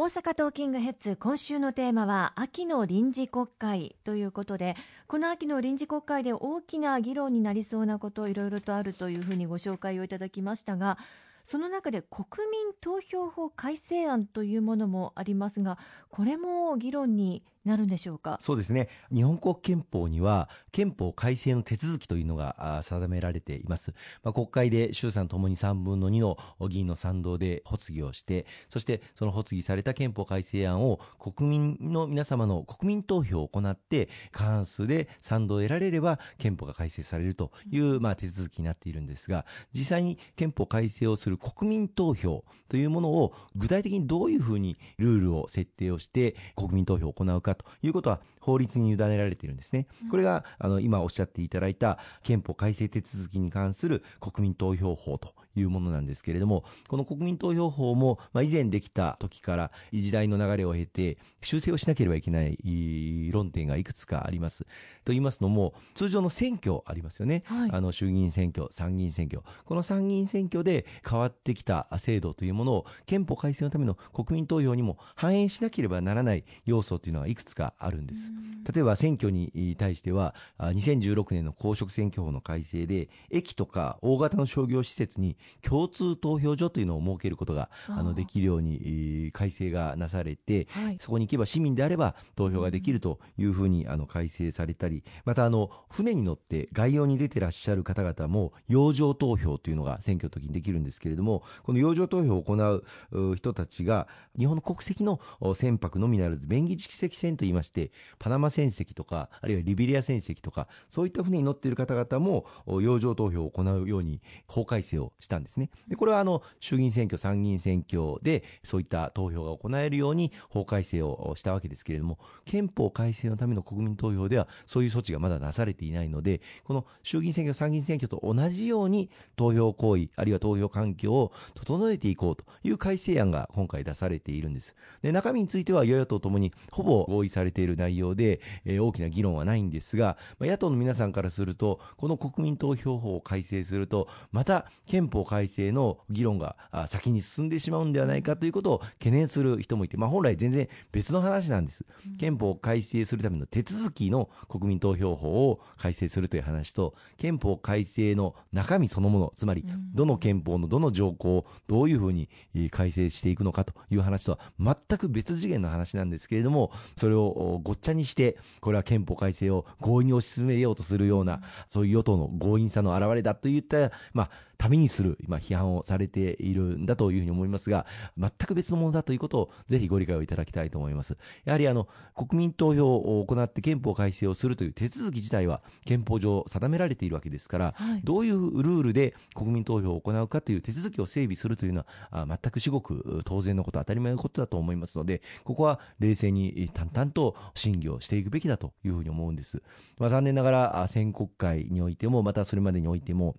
大阪トーキングヘッズ今週のテーマは秋の臨時国会ということでこの秋の臨時国会で大きな議論になりそうなこといろいろとあるというふうにご紹介をいただきましたがその中で国民投票法改正案というものもありますがこれも議論になるんでしょうか？そうですね。日本国憲法には憲法改正の手続きというのが定められています、まあ、国会で衆参ともに3分の2の議員の賛同で発議をしてそしてその発議された憲法改正案を国民の皆様の国民投票を行って過半数で賛同を得られれば憲法が改正されるという、まあ、手続きになっているんですが実際に憲法改正をする国民投票というものを具体的にどういうふうにルールを設定をして国民投票を行うかということは法律に委ねられているんですね。これがあの今おっしゃっていただいた憲法改正手続きに関する国民投票法というものなんですけれども、この国民投票法も、まあ、以前できた時から時代の流れを経て修正をしなければいけない論点がいくつかあります。と言いますのも、通常の選挙ありますよね。はい、あの衆議院選挙、参議院選挙。この参議院選挙で変わってきた制度というものを憲法改正のための国民投票にも反映しなければならない要素というのはいくつかあるんです。例えば選挙に対しては、2016年の公職選挙法の改正で、駅とか大型の商業施設に共通投票所というのを設けることがあのできるように改正がなされて、はい、そこに行けば市民であれば投票ができるというふうにあの改正されたり、またあの船に乗って外洋に出てらっしゃる方々も洋上投票というのが選挙の時にできるんですけれども、この洋上投票を行う人たちが日本の国籍の船舶のみならず便宜蓄積船といいまして、パナマ船籍とか、あるいはリベリア船籍とか、そういった船に乗っている方々も洋上投票を行うように法改正をしたんですね。でこれはあの衆議院選挙、参議院選挙でそういった投票が行えるように法改正をしたわけですけれども、憲法改正のための国民投票ではそういう措置がまだなされていないので、この衆議院選挙、参議院選挙と同じように投票行為、あるいは投票環境を整えていこうという改正案が今回出されているんです。で中身については与野党ともにほぼ合意されている内容で、えー、大きな議論はないんですが、まあ、野党の皆さんからすると、この国民投票法を改正すると、また憲法改正の議論が先に進んでしまうんではないかということを懸念する人もいて、まあ、本来全然別の話なんです。憲法を改正するための手続きの国民投票法を改正するという話と、憲法改正の中身そのもの、つまり、どの憲法のどの条項をどういうふうに改正していくのかという話とは全く別次元の話なんですけれども、それをごっちゃにして、これは憲法改正を強引に推し進めようとするような、そういう与党の強引さの表れだといった、まあ、ためにする、今、批判をされているんだというふうに思いますが、全く別のものだということを、ぜひご理解をいただきたいと思います。やはり、あの、国民投票を行って憲法改正をするという手続き自体は、憲法上定められているわけですから、はい、どういうルールで国民投票を行うかという手続きを整備するというのは、全く至極当然のこと、当たり前のことだと思いますので、ここは冷静に淡々と審議をしていくべきだというふうに思うんです。まあ、残念ながら、選国会においても、またそれまでにおいても、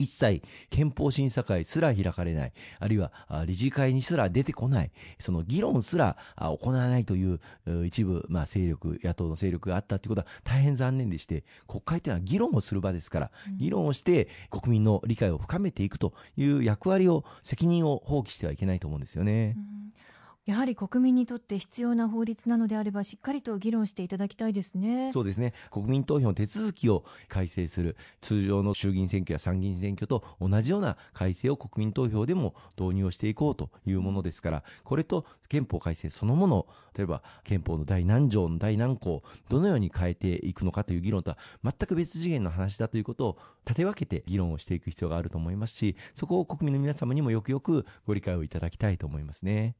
一切憲法審査会すら開かれない、あるいは理事会にすら出てこない、その議論すら行わないという一部、まあ、勢力、野党の勢力があったということは大変残念でして、国会というのは議論をする場ですから、議論をして国民の理解を深めていくという役割を、責任を放棄してはいけないと思うんですよね。うんやはり国民にとって必要な法律なのであればしっかりと議論していただきたいですねそうですね国民投票の手続きを改正する通常の衆議院選挙や参議院選挙と同じような改正を国民投票でも導入をしていこうというものですからこれと憲法改正そのもの例えば憲法の第何条の第何項どのように変えていくのかという議論とは全く別次元の話だということを立て分けて議論をしていく必要があると思いますしそこを国民の皆様にもよくよくご理解をいただきたいと思いますね。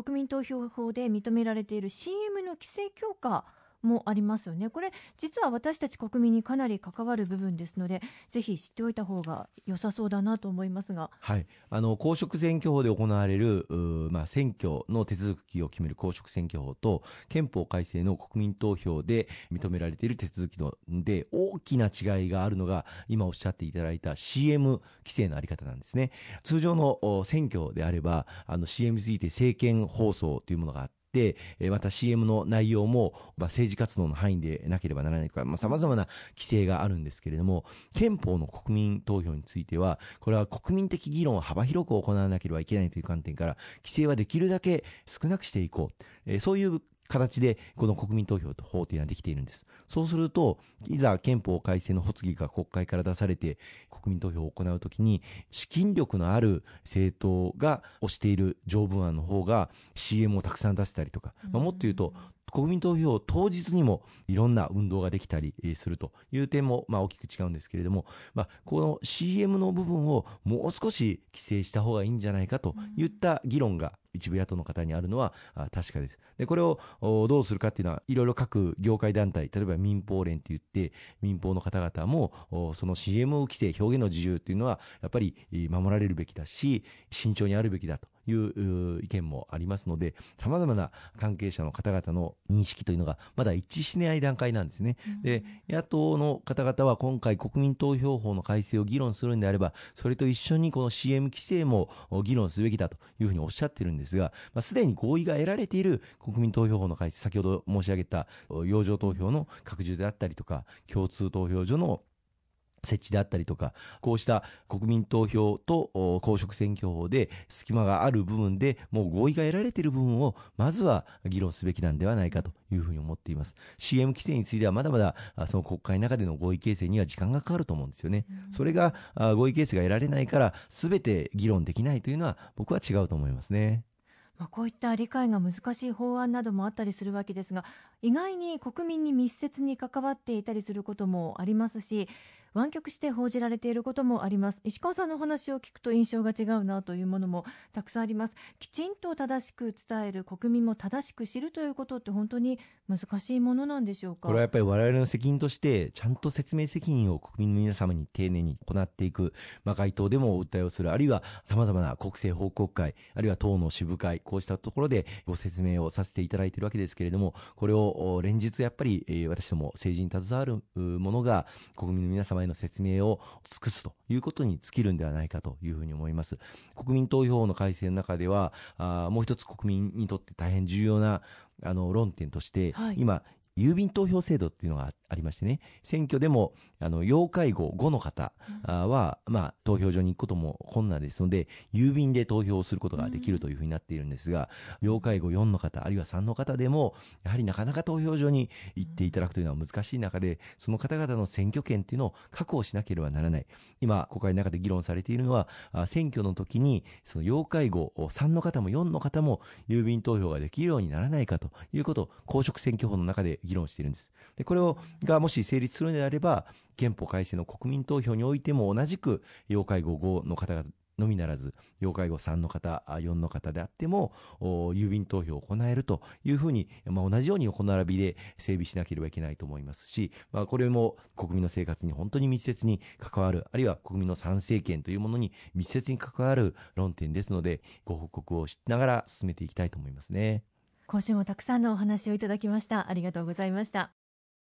国民投票法で認められている CM の規制強化もありますよね。これ実は私たち国民にかなり関わる部分ですので、ぜひ知っておいた方が良さそうだなと思いますが。はい。あの公職選挙法で行われるまあ選挙の手続きを決める公職選挙法と憲法改正の国民投票で認められている手続きので大きな違いがあるのが今おっしゃっていただいた CM 規制のあり方なんですね。通常の選挙であればあの CM について政見放送というものがあって。って、えまた CM の内容も、まあ、政治活動の範囲でなければならないとか、まあ、様々な規制があるんですけれども、憲法の国民投票については、これは国民的議論を幅広く行わなければいけないという観点から、規制はできるだけ少なくしていこう。えーそういう形で、この国民投票と法というのはできているんです。そうすると、いざ憲法改正の発議が国会から出されて、国民投票を行うときに、資金力のある政党が推している条文案の方が CM をたくさん出せたりとか、まあ、もっと言うと、国民投票当日にもいろんな運動ができたりするという点もまあ大きく違うんですけれども、まあ、この CM の部分をもう少し規制した方がいいんじゃないかといった議論が一部野党の方にあるのは確かです。で、これをどうするかっていうのは、いろいろ各業界団体、例えば民放連って言って、民放の方々も、その CM 規制、表現の自由っていうのは、やっぱり守られるべきだし、慎重にあるべきだという意見もありますので、様々な関係者の方々の認識というのが、まだ一致しない段階なんですね。で、野党の方々は今回国民投票法の改正を議論するんであれば、それと一緒にこの CM 規制もお議論すべきだというふうにおっしゃってるんですが、まあ、すでに合意が得られている国民投票法の改正、先ほど申し上げたお洋上投票の拡充であったりとか、共通投票所の設置であったりとか、こうした国民投票とお公職選挙法で隙間がある部分でもう合意が得られている部分をまずは議論すべきなんではないかというふうに思っています。CM 規制についてはまだまだあその国会の中での合意形成には時間がかかると思うんですよね。それがあ合意形成が得られないから全て議論できないというのは僕は違うと思いますね。まあ、こういった理解が難しい法案などもあったりするわけですが意外に国民に密接に関わっていたりすることもありますし湾曲して報じられていることもあります。石川さんの話を聞くと印象が違うなというものもたくさんあります。きちんと正しく伝える国民も正しく知るということって本当に難しいものなんでしょうか？これはやっぱり我々の責任として、ちゃんと説明責任を国民の皆様に丁寧に行っていく、まあ、街頭でもお訴えをする、あるいは様々な国政報告会、あるいは党の支部会、こうしたところでご説明をさせていただいているわけですけれども、これを連日やっぱり、私ども政治に携わるものが、国民の皆様への説明を尽くすということに尽きるんではないかというふうに思います。国民投票の改正の中では、あーもう一つ国民にとって大変重要なあの論点として、はい今、郵便投票制度っていうのがありましてね、選挙でも、あの、要介護5の方あは、まあ、投票所に行くことも困難ですので、郵便で投票をすることができるというふうになっているんですが、要介護4の方、あるいは3の方でも、やはりなかなか投票所に行っていただくというのは難しい中で、その方々の選挙権っていうのを確保しなければならない。今、国会の中で議論されているのは、あ選挙の時に、その要介護3の方も4の方も郵便投票ができるようにならないかということを公職選挙法の中で議論しているんです。で、これを、がもし成立するのであれば、憲法改正の国民投票においても同じく要介護5の方々のみならず、要介護3の方、4の方であっても、郵便投票を行えるというふうに、まあ、同じように横並びで整備しなければいけないと思いますし、まあ、これも国民の生活に本当に密接に関わる、あるいは国民の参政権というものに密接に関わる論点ですので、ご報告をしながら進めていきたいと思いますね。今週もたくさんのお話をいただきました。ありがとうございました。